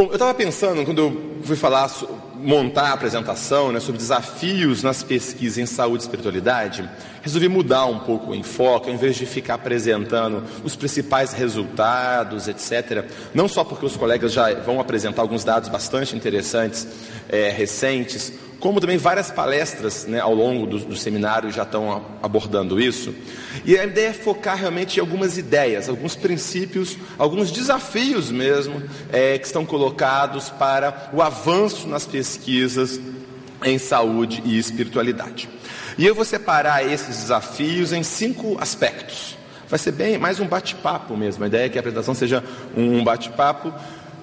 Bom, eu estava pensando, quando eu fui falar, montar a apresentação né, sobre desafios nas pesquisas em saúde e espiritualidade, resolvi mudar um pouco o enfoque, ao invés de ficar apresentando os principais resultados, etc. Não só porque os colegas já vão apresentar alguns dados bastante interessantes, é, recentes, como também várias palestras né, ao longo do, do, seminário já estão abordando isso. E a ideia é focar realmente em algumas ideias, alguns princípios, alguns desafios mesmo é, que estão colocados para o avanço nas pesquisas em saúde e espiritualidade. E eu vou separar esses desafios em cinco aspectos. Vai ser bem mais um bate-papo mesmo. A ideia é que a apresentação seja um bate-papo.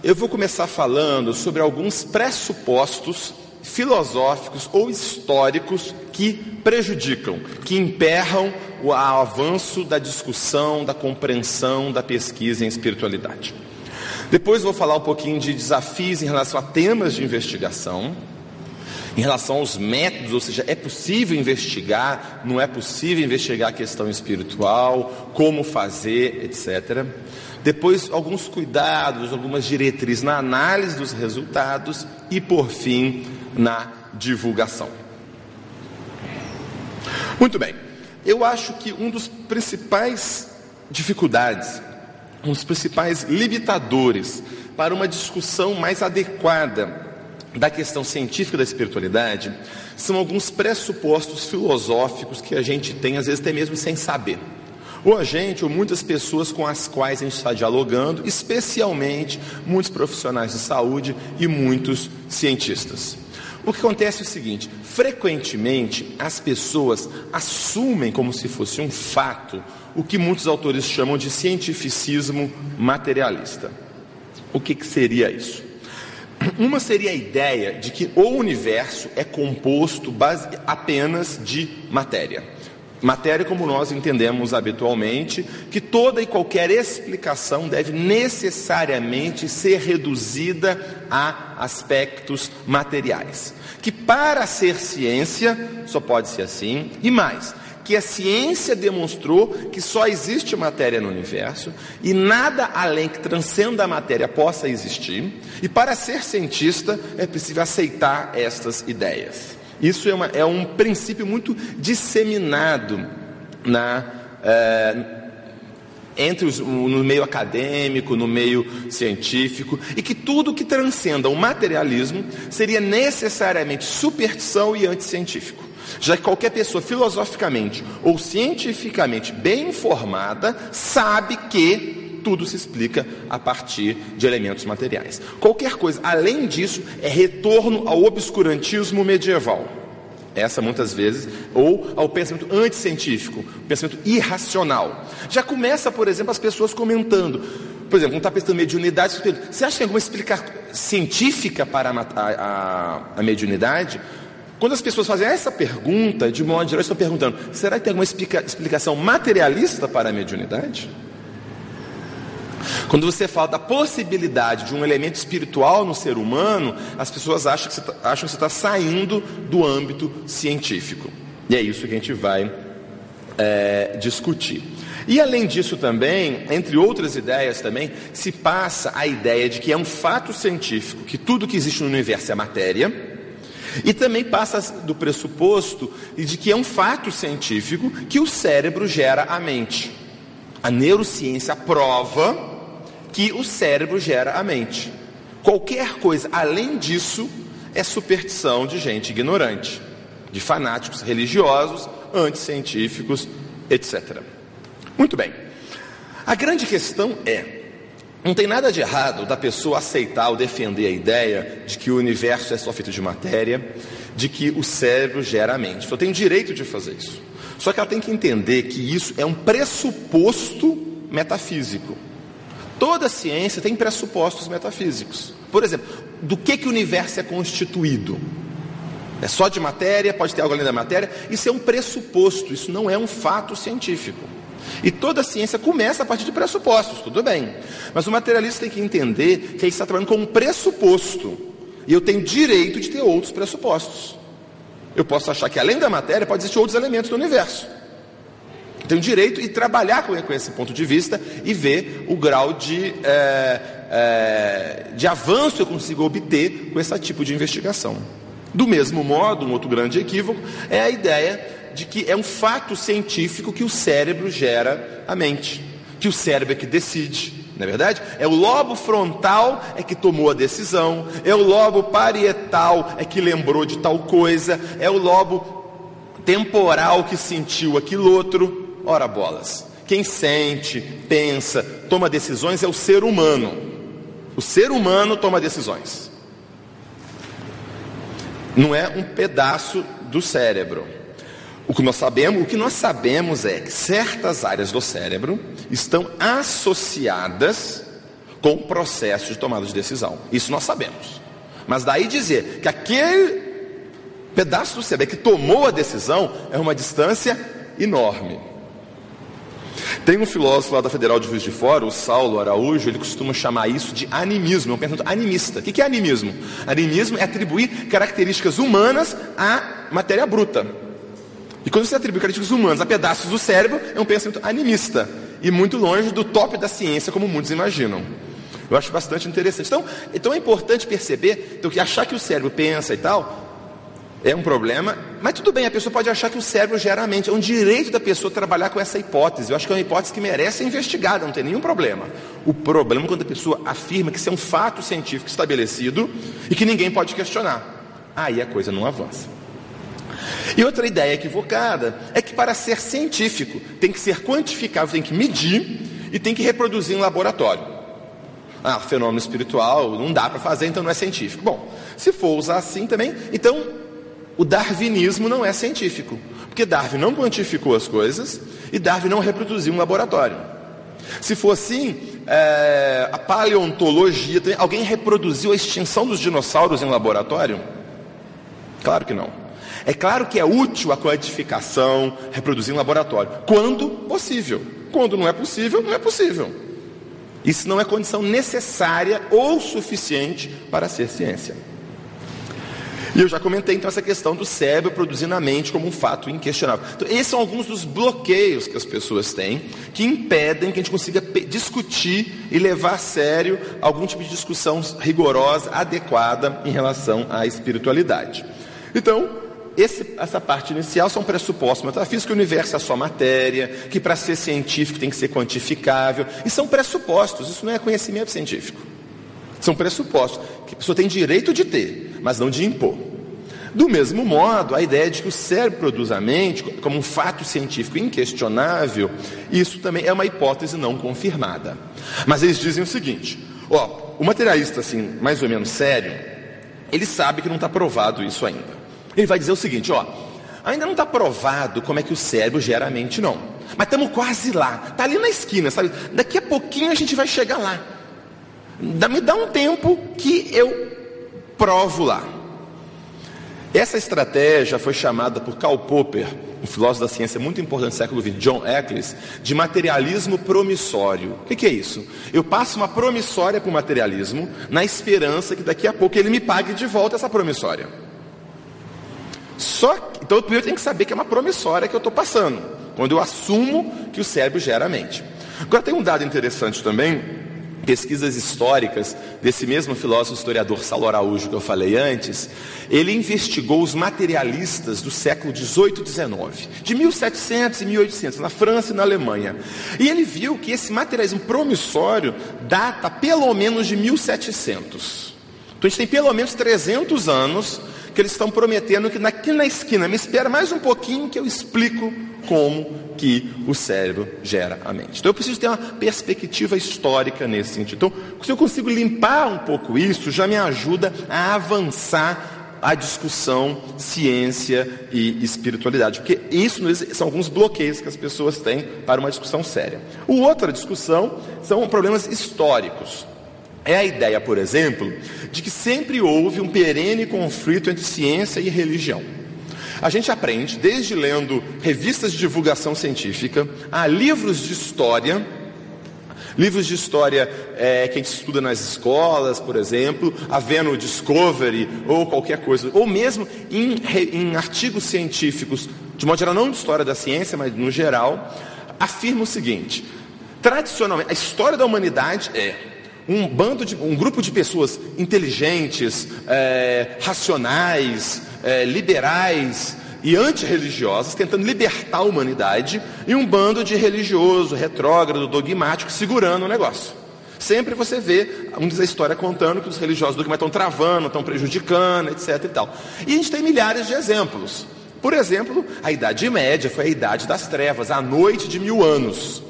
Eu vou começar falando sobre alguns pressupostos filosóficos ou históricos que prejudicam, que emperram o avanço da discussão, da compreensão, da pesquisa em espiritualidade. Depois vou falar um pouquinho de desafios em relação a temas de investigação, em relação aos métodos, ou seja, é possível investigar, não é possível investigar a questão espiritual, como fazer, etc. Depois, alguns cuidados, algumas diretrizes na análise dos resultados e, por fim, na divulgação. Muito bem, eu acho que um dos principais dificuldades, um dos principais limitadores para uma discussão mais adequada da questão científica da espiritualidade são alguns pressupostos filosóficos que a gente tem, às vezes até mesmo sem saber. Ou a gente, ou muitas pessoas com as quais a gente está dialogando, especialmente muitos profissionais de saúde e muitos cientistas. O que acontece é o seguinte: frequentemente as pessoas assumem como se fosse um fato o que muitos autores chamam de cientificismo materialista. O que, que seria isso? Uma seria a ideia de que o universo é composto base, apenas de matéria. Matéria como nós entendemos habitualmente, que toda e qualquer explicação deve necessariamente ser reduzida a aspectos materiais. Que para ser ciência só pode ser assim, e mais, que a ciência demonstrou que só existe matéria no universo e nada além que transcenda a matéria possa existir, e para ser cientista é preciso aceitar estas ideias. Isso é, uma, é um princípio muito disseminado na, é, entre os, no meio acadêmico, no meio científico, e que tudo que transcenda o materialismo seria necessariamente superstição e anticientífico. Já que qualquer pessoa filosoficamente ou cientificamente bem informada sabe que tudo se explica a partir de elementos materiais. Qualquer coisa além disso é retorno ao obscurantismo medieval. Essa muitas vezes, ou ao pensamento anticientífico, pensamento irracional. Já começa, por exemplo, as pessoas comentando. Por exemplo, está pensando em mediunidade, você acha que tem alguma explicação científica para a, a, a mediunidade? Quando as pessoas fazem essa pergunta, de modo geral, estão perguntando: será que tem alguma explica, explicação materialista para a mediunidade? Quando você fala da possibilidade de um elemento espiritual no ser humano, as pessoas acham que você está, está saindo do âmbito científico. E é isso que a gente vai é, discutir. E além disso também, entre outras ideias também, se passa a ideia de que é um fato científico que tudo que existe no universo é matéria, e também passa do pressuposto de que é um fato científico que o cérebro gera a mente. A neurociência prova que o cérebro gera a mente. Qualquer coisa além disso é superstição de gente ignorante, de fanáticos religiosos, anticientíficos, etc. Muito bem. A grande questão é: não tem nada de errado da pessoa aceitar ou defender a ideia de que o universo é só feito de matéria, de que o cérebro gera a mente. Só tem direito de fazer isso. Só que ela tem que entender que isso é um pressuposto metafísico. Toda ciência tem pressupostos metafísicos. Por exemplo, do que, que o universo é constituído? É só de matéria? Pode ter algo além da matéria? Isso é um pressuposto, isso não é um fato científico. E toda ciência começa a partir de pressupostos, tudo bem. Mas o materialista tem que entender que ele está trabalhando com um pressuposto. E eu tenho direito de ter outros pressupostos. Eu posso achar que além da matéria pode existir outros elementos do universo. Tenho direito de trabalhar com, esse ponto de vista e ver o grau de é, é, de avanço eu consigo obter com esse tipo de investigação. Do mesmo modo, um outro grande equívoco é a ideia de que é um fato científico que o cérebro gera a mente, que o cérebro é que decide. Não é verdade? É o lobo frontal é que tomou a decisão, é o lobo parietal é que lembrou de tal coisa, é o lobo temporal que sentiu aquilo outro. Ora bolas. Quem sente, pensa, toma decisões é o ser humano. O ser humano toma decisões. Não é um pedaço do cérebro. O que nós sabemos, o que nós sabemos é que certas áreas do cérebro estão associadas com o processo de tomada de decisão. Isso nós sabemos. Mas daí dizer que aquele pedaço do cérebro que tomou a decisão é uma distância enorme. Tem um filósofo lá da Federal de Juiz de Fora, o Saulo Araújo, ele costuma chamar isso de animismo, é um pensamento animista. O que é animismo? Animismo é atribuir características humanas à matéria bruta. E quando você atribui características humanas a pedaços do cérebro, é um pensamento animista e muito longe do top da ciência, como muitos imaginam. Eu acho bastante interessante. Então, então é importante perceber então, que achar que o cérebro pensa e tal é um problema, mas tudo bem, a pessoa pode achar que o cérebro gera a mente. É um direito da pessoa trabalhar com essa hipótese. Eu acho que é uma hipótese que merece ser investigada, não tem nenhum problema. O problema é quando a pessoa afirma que isso é um fato científico estabelecido e que ninguém pode questionar. Aí a coisa não avança. E outra ideia equivocada é que para ser científico tem que ser quantificável, tem que medir e tem que reproduzir em laboratório. Ah, fenômeno espiritual não dá para fazer, então não é científico. Bom, se for usar assim também, então o darwinismo não é científico, porque Darwin não quantificou as coisas e Darwin não reproduziu um laboratório. Se for assim, é, a paleontologia, alguém reproduziu a extinção dos dinossauros em laboratório? Claro que não. É claro que é útil a quantificação, reproduzir em laboratório, quando possível. Quando não é possível, não é possível. Isso não é condição necessária ou suficiente para ser ciência. E eu já comentei então essa questão do cérebro produzindo a mente como um fato inquestionável. Então, esses são alguns dos bloqueios que as pessoas têm que impedem que a gente consiga discutir e levar a sério algum tipo de discussão rigorosa, adequada em relação à espiritualidade. Então, esse, essa parte inicial são pressupostos metafísicos, que o universo é só matéria, que para ser científico tem que ser quantificável, e são pressupostos, isso não é conhecimento científico. São pressupostos que a pessoa tem direito de ter, mas não de impor. Do mesmo modo, a ideia de que o cérebro produz a mente como um fato científico inquestionável, isso também é uma hipótese não confirmada. Mas eles dizem o seguinte: ó, o materialista assim, mais ou menos sério, ele sabe que não está provado isso ainda. Ele vai dizer o seguinte: ó, ainda não está provado como é que o cérebro gera a mente, não. Mas estamos quase lá. Está ali na esquina, sabe? Daqui a pouquinho a gente vai chegar lá. Me dá um tempo que eu provo lá. Essa estratégia foi chamada por Karl Popper, um filósofo da ciência muito importante do século XX, John Eccles, de materialismo promissório. O que é isso? Eu passo uma promissória para o materialismo, na esperança que daqui a pouco ele me pague de volta essa promissória. Só que, então, primeiro tem que saber que é uma promissória que eu estou passando, quando eu assumo que o cérebro gera a mente. Agora tem um dado interessante também, pesquisas históricas desse mesmo filósofo historiador Saulo Araújo que eu falei antes, ele investigou os materialistas do século 18 e 19, de 1700 e 1800, na França e na Alemanha. E ele viu que esse materialismo promissório data pelo menos de 1700. Então a gente tem pelo menos 300 anos que eles estão prometendo que aqui na esquina, me espera mais um pouquinho que eu explico como que o cérebro gera a mente. Então eu preciso ter uma perspectiva histórica nesse sentido. Então, se eu consigo limpar um pouco isso, já me ajuda a avançar a discussão ciência e espiritualidade, porque isso são alguns bloqueios que as pessoas têm para uma discussão séria. O outra discussão são problemas históricos. É a ideia, por exemplo, de que sempre houve um perene conflito entre ciência e religião. A gente aprende, desde lendo revistas de divulgação científica, a livros de história, livros de história é, que a gente estuda nas escolas, por exemplo, havendo Discovery ou qualquer coisa, ou mesmo em, em artigos científicos, de modo geral, não de história da ciência, mas no geral, afirma o seguinte: tradicionalmente, a história da humanidade é um bando de um grupo de pessoas inteligentes, é, racionais, é, liberais e antirreligiosas tentando libertar a humanidade e um bando de religioso, retrógrado, dogmático segurando o negócio. Sempre você vê da história contando que os religiosos do estão travando, estão prejudicando, etc. E, tal. e a gente tem milhares de exemplos. Por exemplo, a Idade Média foi a Idade das Trevas, a noite de mil anos.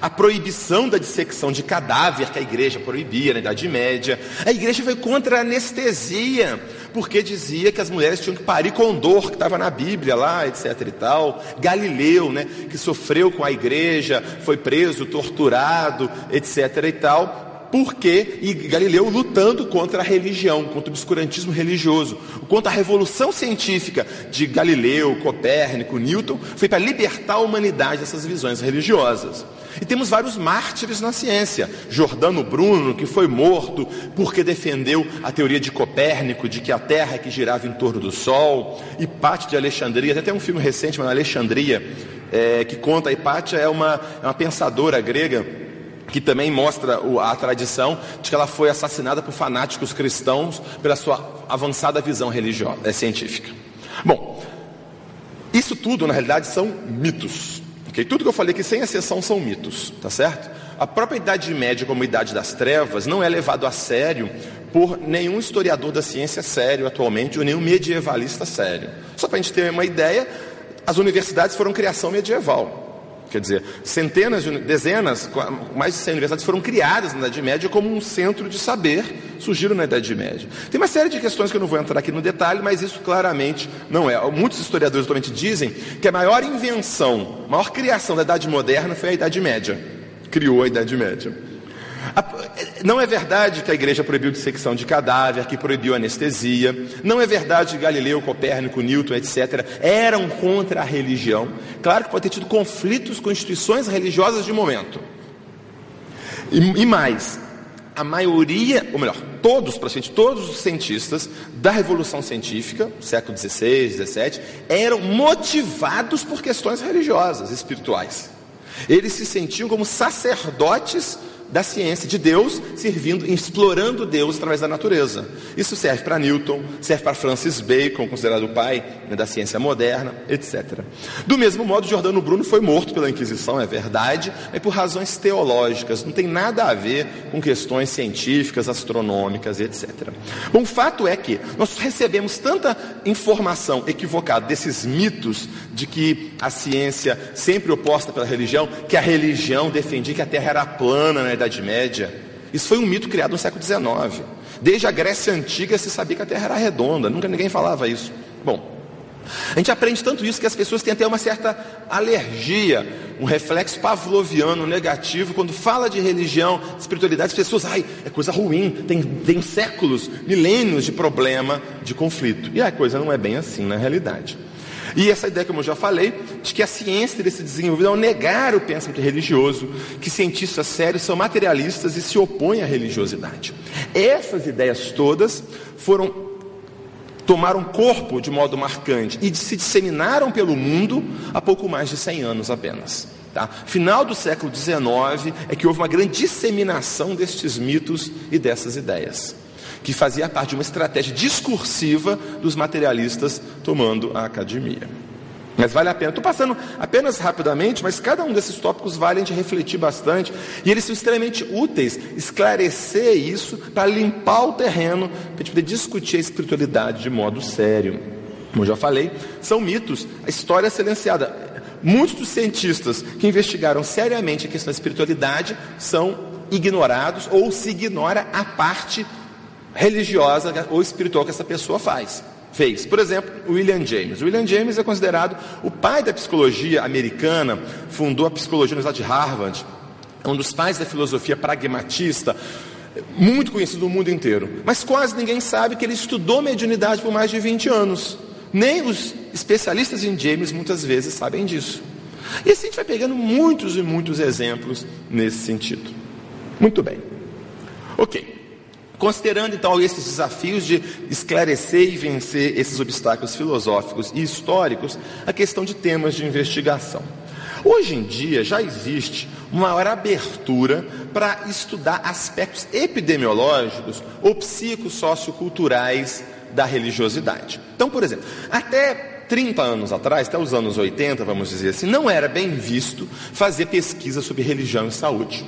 A proibição da dissecção de cadáver que a igreja proibia na Idade Média. A igreja foi contra a anestesia, porque dizia que as mulheres tinham que parir com dor, que estava na Bíblia lá, etc e tal. Galileu, né, que sofreu com a igreja, foi preso, torturado, etc e tal porque e Galileu lutando contra a religião, contra o obscurantismo religioso, contra a revolução científica de Galileu, Copérnico, Newton, foi para libertar a humanidade dessas visões religiosas. E temos vários mártires na ciência. Jordano Bruno, que foi morto porque defendeu a teoria de Copérnico, de que a Terra é que girava em torno do Sol. Hipátia de Alexandria, até tem um filme recente, mas Alexandria, é, que conta, a Hipátia é uma, é uma pensadora grega que também mostra a tradição de que ela foi assassinada por fanáticos cristãos pela sua avançada visão religiosa, é, científica. Bom, isso tudo na realidade são mitos. Okay? Tudo que eu falei aqui, sem exceção, são mitos, tá certo? A própria Idade Média, como Idade das Trevas, não é levado a sério por nenhum historiador da ciência sério atualmente, ou nenhum medievalista sério. Só para a gente ter uma ideia, as universidades foram criação medieval. Quer dizer, centenas, de, dezenas, mais de 100 universidades foram criadas na Idade Média como um centro de saber, surgiram na Idade Média. Tem uma série de questões que eu não vou entrar aqui no detalhe, mas isso claramente não é. Muitos historiadores atualmente dizem que a maior invenção, a maior criação da Idade Moderna foi a Idade Média. Criou a Idade Média. Não é verdade que a igreja proibiu dissecção de cadáver, que proibiu anestesia. Não é verdade que Galileu, Copérnico, Newton, etc., eram contra a religião. Claro que pode ter tido conflitos com instituições religiosas de momento. E, mais, a maioria, ou melhor, todos, praticamente todos os cientistas da Revolução Científica, século XVI, XVII, eram motivados por questões religiosas, espirituais. Eles se sentiam como sacerdotes da ciência, de Deus, servindo, explorando Deus através da natureza. Isso serve para Newton, serve para Francis Bacon, considerado o pai né, da ciência moderna, etc. Do mesmo modo, Giordano Bruno foi morto pela Inquisição, é verdade, mas por razões teológicas, não tem nada a ver com questões científicas, astronômicas, etc. Bom, o fato é que nós recebemos tanta informação equivocada desses mitos de que a ciência sempre oposta pela religião, que a religião defendia que a Terra era plana, né, Idade Média. Isso foi um mito criado no século XIX. Desde a Grécia Antiga se sabia que a Terra era redonda, nunca ninguém falava isso. Bom, a gente aprende tanto isso que as pessoas têm até uma certa alergia, um reflexo pavloviano negativo, quando fala de religião, de espiritualidade, as pessoas, ai, é coisa ruim, tem, tem séculos, milênios de problema, de conflito. E a coisa não é bem assim na realidade. E essa ideia, como eu já falei, de que a ciência teria se desenvolvido ao negar o pensamento religioso, que cientistas sérios são materialistas e se opõem à religiosidade. Essas ideias todas foram tomaram corpo de modo marcante e se disseminaram pelo mundo há pouco mais de 100 anos apenas. Tá? Final do século XIX é que houve uma grande disseminação destes mitos e dessas ideias que fazia parte de uma estratégia discursiva dos materialistas tomando a academia. Mas vale a pena. Estou passando apenas rapidamente, mas cada um desses tópicos vale a gente refletir bastante. E eles são extremamente úteis, esclarecer isso, para limpar o terreno, para a gente poder discutir a espiritualidade de modo sério. Como eu já falei, são mitos, a história é silenciada. Muitos dos cientistas que investigaram seriamente a questão da espiritualidade são ignorados ou se ignora a parte religiosa ou espiritual que essa pessoa faz. Fez. Por exemplo, William James. William James é considerado o pai da psicologia americana, fundou a psicologia na Universidade de Harvard, é um dos pais da filosofia pragmatista, muito conhecido no mundo inteiro. Mas quase ninguém sabe que ele estudou mediunidade por mais de 20 anos. Nem os especialistas em James muitas vezes sabem disso. E assim a gente vai pegando muitos e muitos exemplos nesse sentido. Muito bem. Ok. Considerando então esses desafios de esclarecer e vencer esses obstáculos filosóficos e históricos, a questão de temas de investigação. Hoje em dia já existe uma maior abertura para estudar aspectos epidemiológicos ou psicossocioculturais da religiosidade. Então, por exemplo, até 30 anos atrás, até os anos 80, vamos dizer assim, não era bem visto fazer pesquisa sobre religião e saúde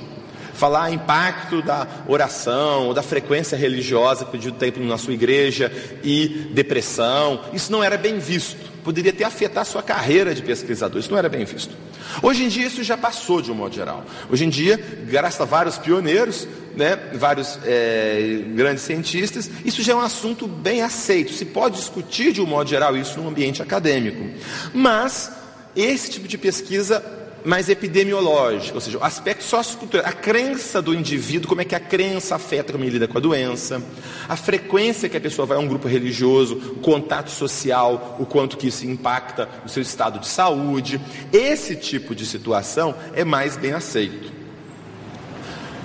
falar impacto da oração, da frequência religiosa pedido tempo na sua igreja e depressão. Isso não era bem visto. Poderia até afetar a sua carreira de pesquisador. Isso não era bem visto. Hoje em dia isso já passou de um modo geral. Hoje em dia, graças a vários pioneiros, né, vários é, grandes cientistas, isso já é um assunto bem aceito. Se pode discutir de um modo geral isso no ambiente acadêmico. Mas esse tipo de pesquisa mais epidemiológica, ou seja, o aspecto sociocultural, a crença do indivíduo, como é que a crença afeta como ele lida com a doença, a frequência que a pessoa vai a um grupo religioso, o contato social, o quanto que isso impacta o seu estado de saúde. Esse tipo de situação é mais bem aceito.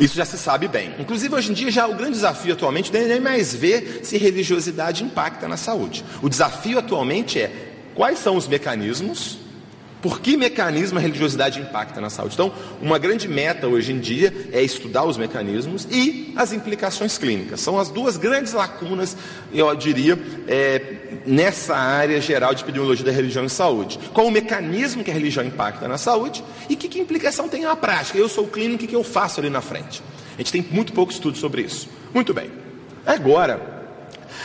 Isso já se sabe bem. Inclusive, hoje em dia, já o grande desafio atualmente não é mais ver se religiosidade impacta na saúde. O desafio atualmente é quais são os mecanismos por que mecanismo a religiosidade impacta na saúde? Então, uma grande meta hoje em dia é estudar os mecanismos e as implicações clínicas. São as duas grandes lacunas, eu diria, é, nessa área geral de epidemiologia da religião e saúde. Qual o mecanismo que a religião impacta na saúde e que, que implicação tem na prática? Eu sou clínico, o que eu faço ali na frente? A gente tem muito pouco estudo sobre isso. Muito bem. Agora,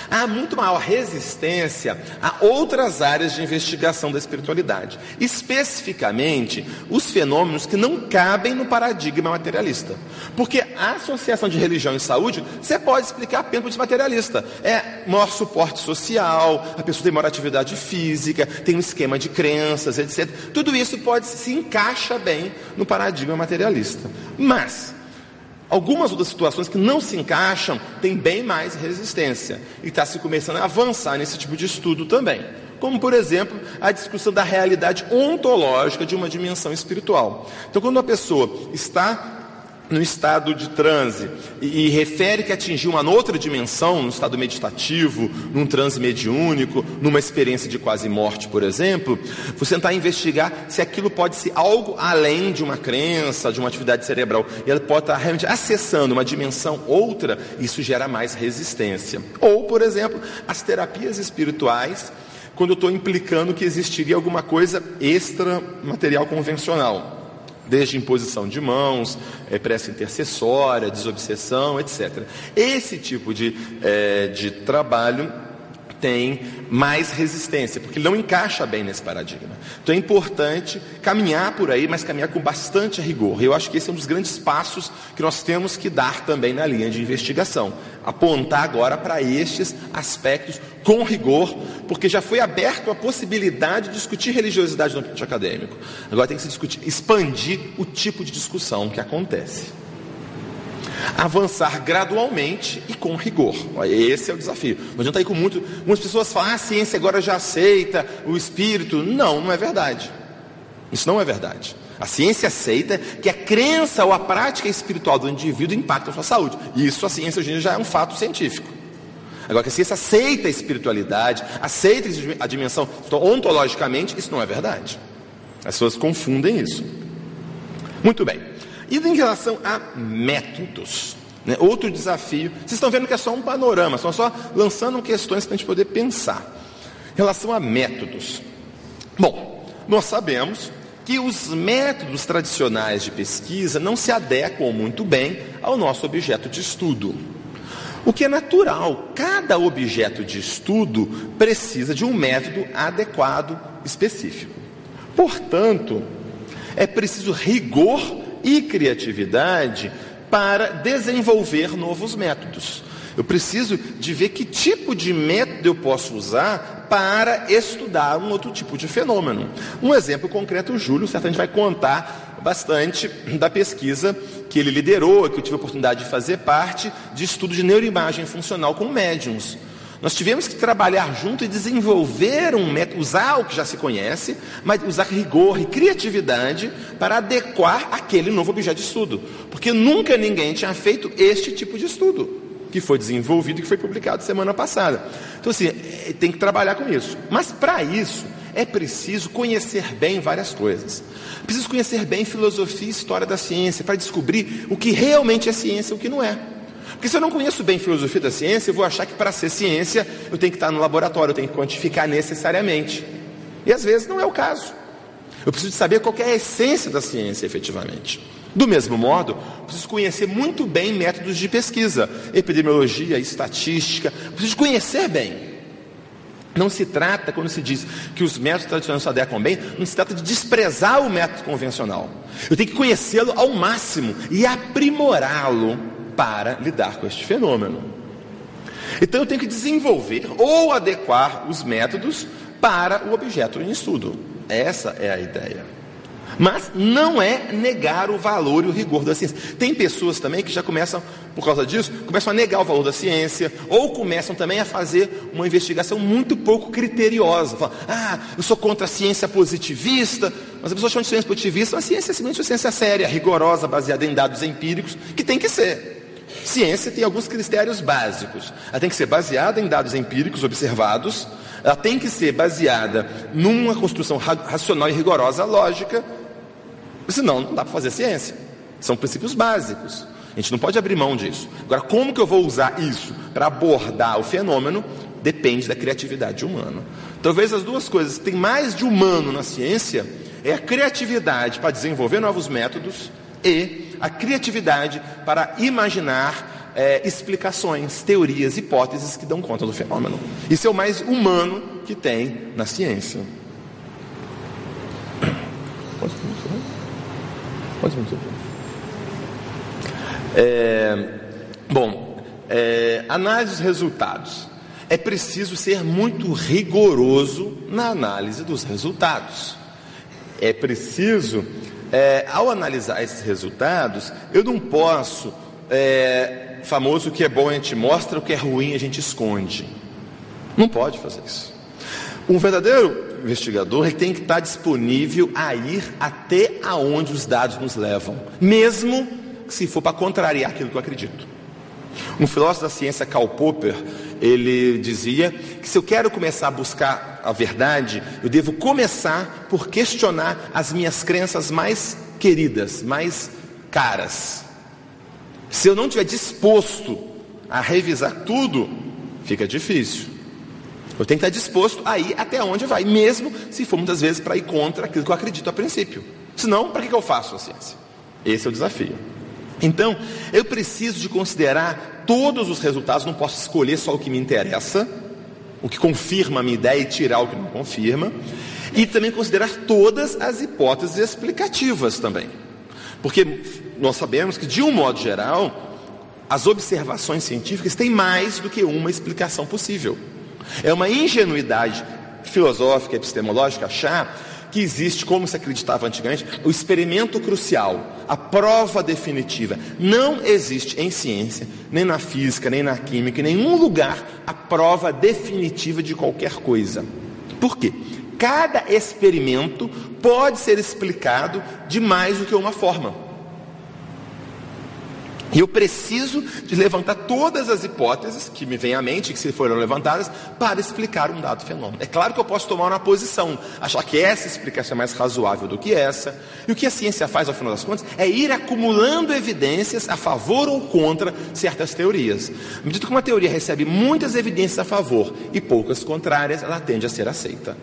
há muito maior resistência a outras áreas de investigação da espiritualidade, especificamente os fenômenos que não cabem no paradigma materialista. Porque a associação de religião e saúde, você pode explicar apenas para materialista. É maior suporte social, a pessoa tem maior atividade física, tem um esquema de crenças, etc. Tudo isso pode se encaixa bem no paradigma materialista. Mas Algumas outras situações que não se encaixam têm bem mais resistência e está se começando a avançar nesse tipo de estudo também. Como, por exemplo, a discussão da realidade ontológica de uma dimensão espiritual. Então, quando uma pessoa está no estado de transe. E, e, refere que atingiu uma outra dimensão, no estado meditativo, num transe mediúnico, numa experiência de quase morte, por exemplo, você tentar investigar se aquilo pode ser algo além de uma crença, de uma atividade cerebral, e ela pode estar realmente acessando uma dimensão outra, isso gera mais resistência. Ou, por exemplo, as terapias espirituais, quando eu estou implicando que existiria alguma coisa extra material convencional desde imposição de mãos, é, prece intercessória, desobsessão, etc. Esse tipo de, é, de trabalho tem mais resistência, porque não encaixa bem nesse paradigma. Então é importante caminhar por aí, mas caminhar com bastante rigor. Eu acho que esse é um dos grandes passos que nós temos que dar também na linha de investigação. Apontar agora para estes aspectos com rigor, porque já foi aberto a possibilidade de discutir religiosidade no ambiente acadêmico. Agora tem que se discutir, expandir o tipo de discussão que acontece avançar gradualmente e com rigor. Esse é o desafio. Não adianta ir com muito. Muitas pessoas falam, ah, a ciência agora já aceita o espírito. Não, não é verdade. Isso não é verdade. A ciência aceita que a crença ou a prática espiritual do indivíduo impacta a sua saúde. E isso a ciência hoje já é um fato científico. Agora que a ciência aceita a espiritualidade, aceita a dimensão ontologicamente, isso não é verdade. As pessoas confundem isso. Muito bem. E em relação a métodos, né? outro desafio, vocês estão vendo que é só um panorama, são só lançando questões para a gente poder pensar. Em relação a métodos, bom, nós sabemos que os métodos tradicionais de pesquisa não se adequam muito bem ao nosso objeto de estudo. O que é natural, cada objeto de estudo precisa de um método adequado específico. Portanto, é preciso rigor e criatividade para desenvolver novos métodos. Eu preciso de ver que tipo de método eu posso usar para estudar um outro tipo de fenômeno. Um exemplo concreto, o Júlio certamente vai contar bastante da pesquisa que ele liderou, que eu tive a oportunidade de fazer parte, de estudo de neuroimagem funcional com médiums. Nós tivemos que trabalhar junto e desenvolver um método, usar o que já se conhece, mas usar rigor e criatividade para adequar aquele novo objeto de estudo. Porque nunca ninguém tinha feito este tipo de estudo, que foi desenvolvido e que foi publicado semana passada. Então, assim, é, tem que trabalhar com isso. Mas para isso, é preciso conhecer bem várias coisas. Preciso conhecer bem filosofia e história da ciência para descobrir o que realmente é ciência e o que não é. Porque se eu não conheço bem filosofia da ciência, eu vou achar que para ser ciência eu tenho que estar no laboratório, eu tenho que quantificar necessariamente. E às vezes não é o caso. Eu preciso saber qual é a essência da ciência efetivamente. Do mesmo modo, preciso conhecer muito bem métodos de pesquisa, epidemiologia, estatística, preciso conhecer bem. Não se trata, quando se diz que os métodos tradicionais se adequam bem, não se trata de desprezar o método convencional. Eu tenho que conhecê-lo ao máximo e aprimorá-lo para lidar com este fenômeno. Então eu tenho que desenvolver ou adequar os métodos para o objeto em estudo. Essa é a ideia. Mas não é negar o valor e o rigor da ciência. Tem pessoas também que já começam, por causa disso, começam a negar o valor da ciência, ou começam também a fazer uma investigação muito pouco criteriosa. Ah, eu sou contra a ciência positivista, mas a pessoa chama de ciência positivista, mas a ciência é simplesmente uma ciência séria, rigorosa, baseada em dados empíricos, que tem que ser. Ciência tem alguns critérios básicos. Ela tem que ser baseada em dados empíricos observados, ela tem que ser baseada numa construção racional e rigorosa, lógica, Senão, não dá para fazer ciência. São princípios básicos. A gente não pode abrir mão disso. Agora, como que eu vou usar isso para abordar o fenômeno? Depende da criatividade humana. Talvez as duas coisas que tem mais de humano na ciência é a criatividade para desenvolver novos métodos e a criatividade para imaginar é, explicações, teorias, hipóteses que dão conta do fenômeno. Isso é o mais humano que tem na ciência. Pode me é, Bom, é, análise dos resultados. É preciso ser muito rigoroso na análise dos resultados. É preciso, é, ao analisar esses resultados, eu não posso, é, famoso o que é bom a gente mostra, o que é ruim a gente esconde. Não pode fazer isso. Um verdadeiro investigador ele tem que estar disponível a ir até aonde os dados nos levam, mesmo se for para contrariar aquilo que eu acredito. Um filósofo da ciência, Karl Popper, ele dizia que se eu quero começar a buscar a verdade, eu devo começar por questionar as minhas crenças mais queridas, mais caras. Se eu não estiver disposto a revisar tudo, fica difícil. Eu tenho que estar disposto a ir até onde vai, mesmo se for muitas vezes para ir contra aquilo que eu acredito a princípio. Senão, para que eu faço a ciência? Esse é o desafio. Então, eu preciso de considerar todos os resultados, não posso escolher só o que me interessa, o que confirma a minha ideia e tirar o que não confirma, e também considerar todas as hipóteses explicativas também. Porque nós sabemos que, de um modo geral, as observações científicas têm mais do que uma explicação possível. É uma ingenuidade filosófica, epistemológica, achar que existe, como se acreditava antigamente, o experimento crucial, a prova definitiva. Não existe em ciência, nem na física, nem na química, em nenhum lugar, a prova definitiva de qualquer coisa. Por quê? Cada experimento pode ser explicado de mais do que uma forma. E eu preciso de levantar todas as hipóteses que me vêm à mente, que se foram levantadas, para explicar um dado fenômeno. É claro que eu posso tomar uma posição, achar que essa explicação é mais razoável do que essa. E o que a ciência faz, ao final das contas, é ir acumulando evidências a favor ou contra certas teorias. À medida que uma teoria recebe muitas evidências a favor e poucas contrárias, ela tende a ser aceita.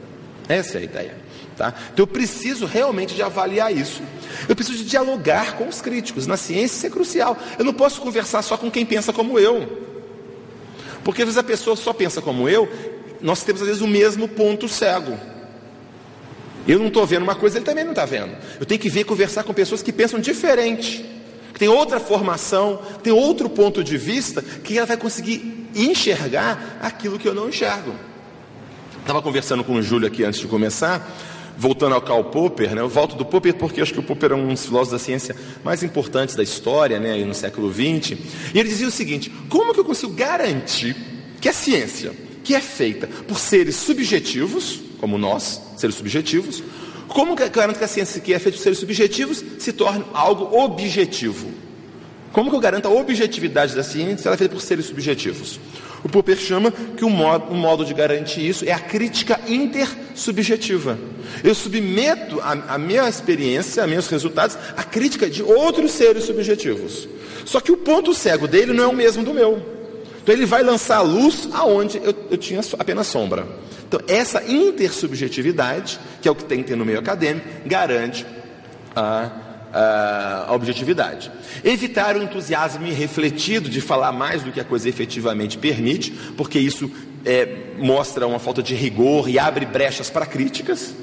Essa é a ideia. Tá? Então eu preciso realmente de avaliar isso. Eu preciso de dialogar com os críticos. Na ciência isso é crucial. Eu não posso conversar só com quem pensa como eu. Porque às vezes a pessoa só pensa como eu, nós temos às vezes o mesmo ponto cego. Eu não estou vendo uma coisa, ele também não está vendo. Eu tenho que ver conversar com pessoas que pensam diferente, que têm outra formação, que têm outro ponto de vista, que ela vai conseguir enxergar aquilo que eu não enxergo. Estava conversando com o Júlio aqui antes de começar, voltando ao Karl Popper, né, eu volto do Popper porque acho que o Popper é um dos filósofos da ciência mais importantes da história, né, no século XX, e ele dizia o seguinte: como que eu consigo garantir que a ciência, que é feita por seres subjetivos, como nós, seres subjetivos, como que eu garanto que a ciência que é feita por seres subjetivos se torne algo objetivo? Como que eu garanto a objetividade da ciência se ela é feita por seres subjetivos? O Popper chama que um modo, modo de garantir isso é a crítica intersubjetiva. Eu submeto a, a minha experiência, a meus resultados, à crítica de outros seres subjetivos. Só que o ponto cego dele não é o mesmo do meu. Então ele vai lançar a luz aonde eu, eu tinha apenas sombra. Então essa intersubjetividade, que é o que tem que ter no meio acadêmico, garante a a objetividade. Evitar o entusiasmo irrefletido de falar mais do que a coisa efetivamente permite, porque isso é, mostra uma falta de rigor e abre brechas para críticas.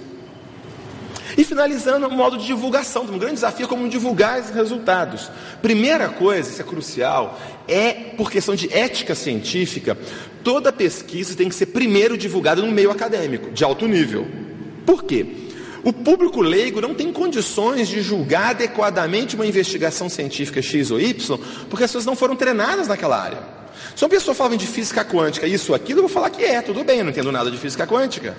E finalizando, o modo de divulgação, um grande desafio é como divulgar os resultados. Primeira coisa, isso é crucial, é por questão de ética científica, toda pesquisa tem que ser primeiro divulgada no meio acadêmico, de alto nível. Por quê? O público leigo não tem condições de julgar adequadamente uma investigação científica X ou Y, porque as pessoas não foram treinadas naquela área. Se uma pessoa fala de física quântica, isso ou aquilo, eu vou falar que é, tudo bem, eu não entendo nada de física quântica.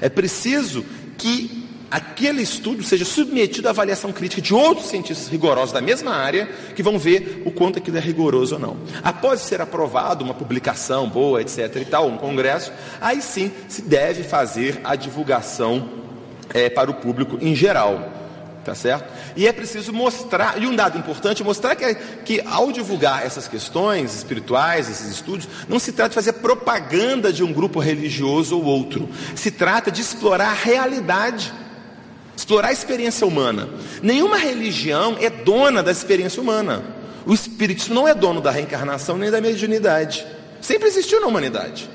É preciso que aquele estudo seja submetido à avaliação crítica de outros cientistas rigorosos da mesma área, que vão ver o quanto aquilo é rigoroso ou não. Após ser aprovado uma publicação boa, etc. e tal, um congresso, aí sim se deve fazer a divulgação é, para o público em geral. Tá certo? E é preciso mostrar, e um dado importante, mostrar que, que ao divulgar essas questões espirituais, esses estudos, não se trata de fazer propaganda de um grupo religioso ou outro. Se trata de explorar a realidade, explorar a experiência humana. Nenhuma religião é dona da experiência humana. O espiritismo não é dono da reencarnação nem da mediunidade. Sempre existiu na humanidade.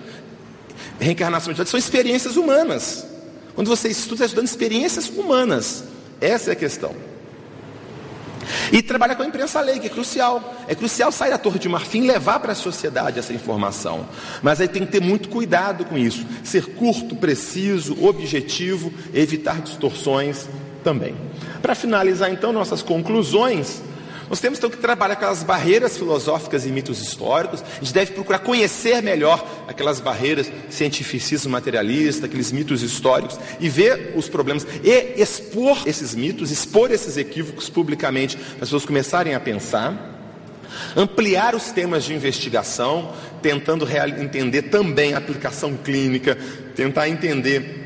Reencarnação e mediunidade são experiências humanas. Quando você estuda, está estudando experiências humanas. Essa é a questão. E trabalha com a imprensa lei, que é crucial. É crucial sair da torre de marfim e levar para a sociedade essa informação. Mas aí tem que ter muito cuidado com isso. Ser curto, preciso, objetivo, evitar distorções também. Para finalizar então nossas conclusões, nós temos então que trabalhar aquelas barreiras filosóficas e mitos históricos. A gente deve procurar conhecer melhor aquelas barreiras, cientificismo materialista, aqueles mitos históricos, e ver os problemas, e expor esses mitos, expor esses equívocos publicamente, para as pessoas começarem a pensar. Ampliar os temas de investigação, tentando entender também a aplicação clínica, tentar entender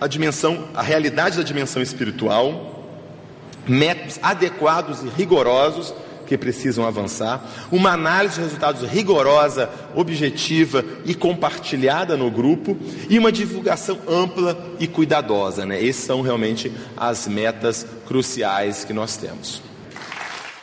a dimensão, a realidade da dimensão espiritual métodos adequados e rigorosos que precisam avançar, uma análise de resultados rigorosa, objetiva e compartilhada no grupo e uma divulgação ampla e cuidadosa. Né? Essas são realmente as metas cruciais que nós temos.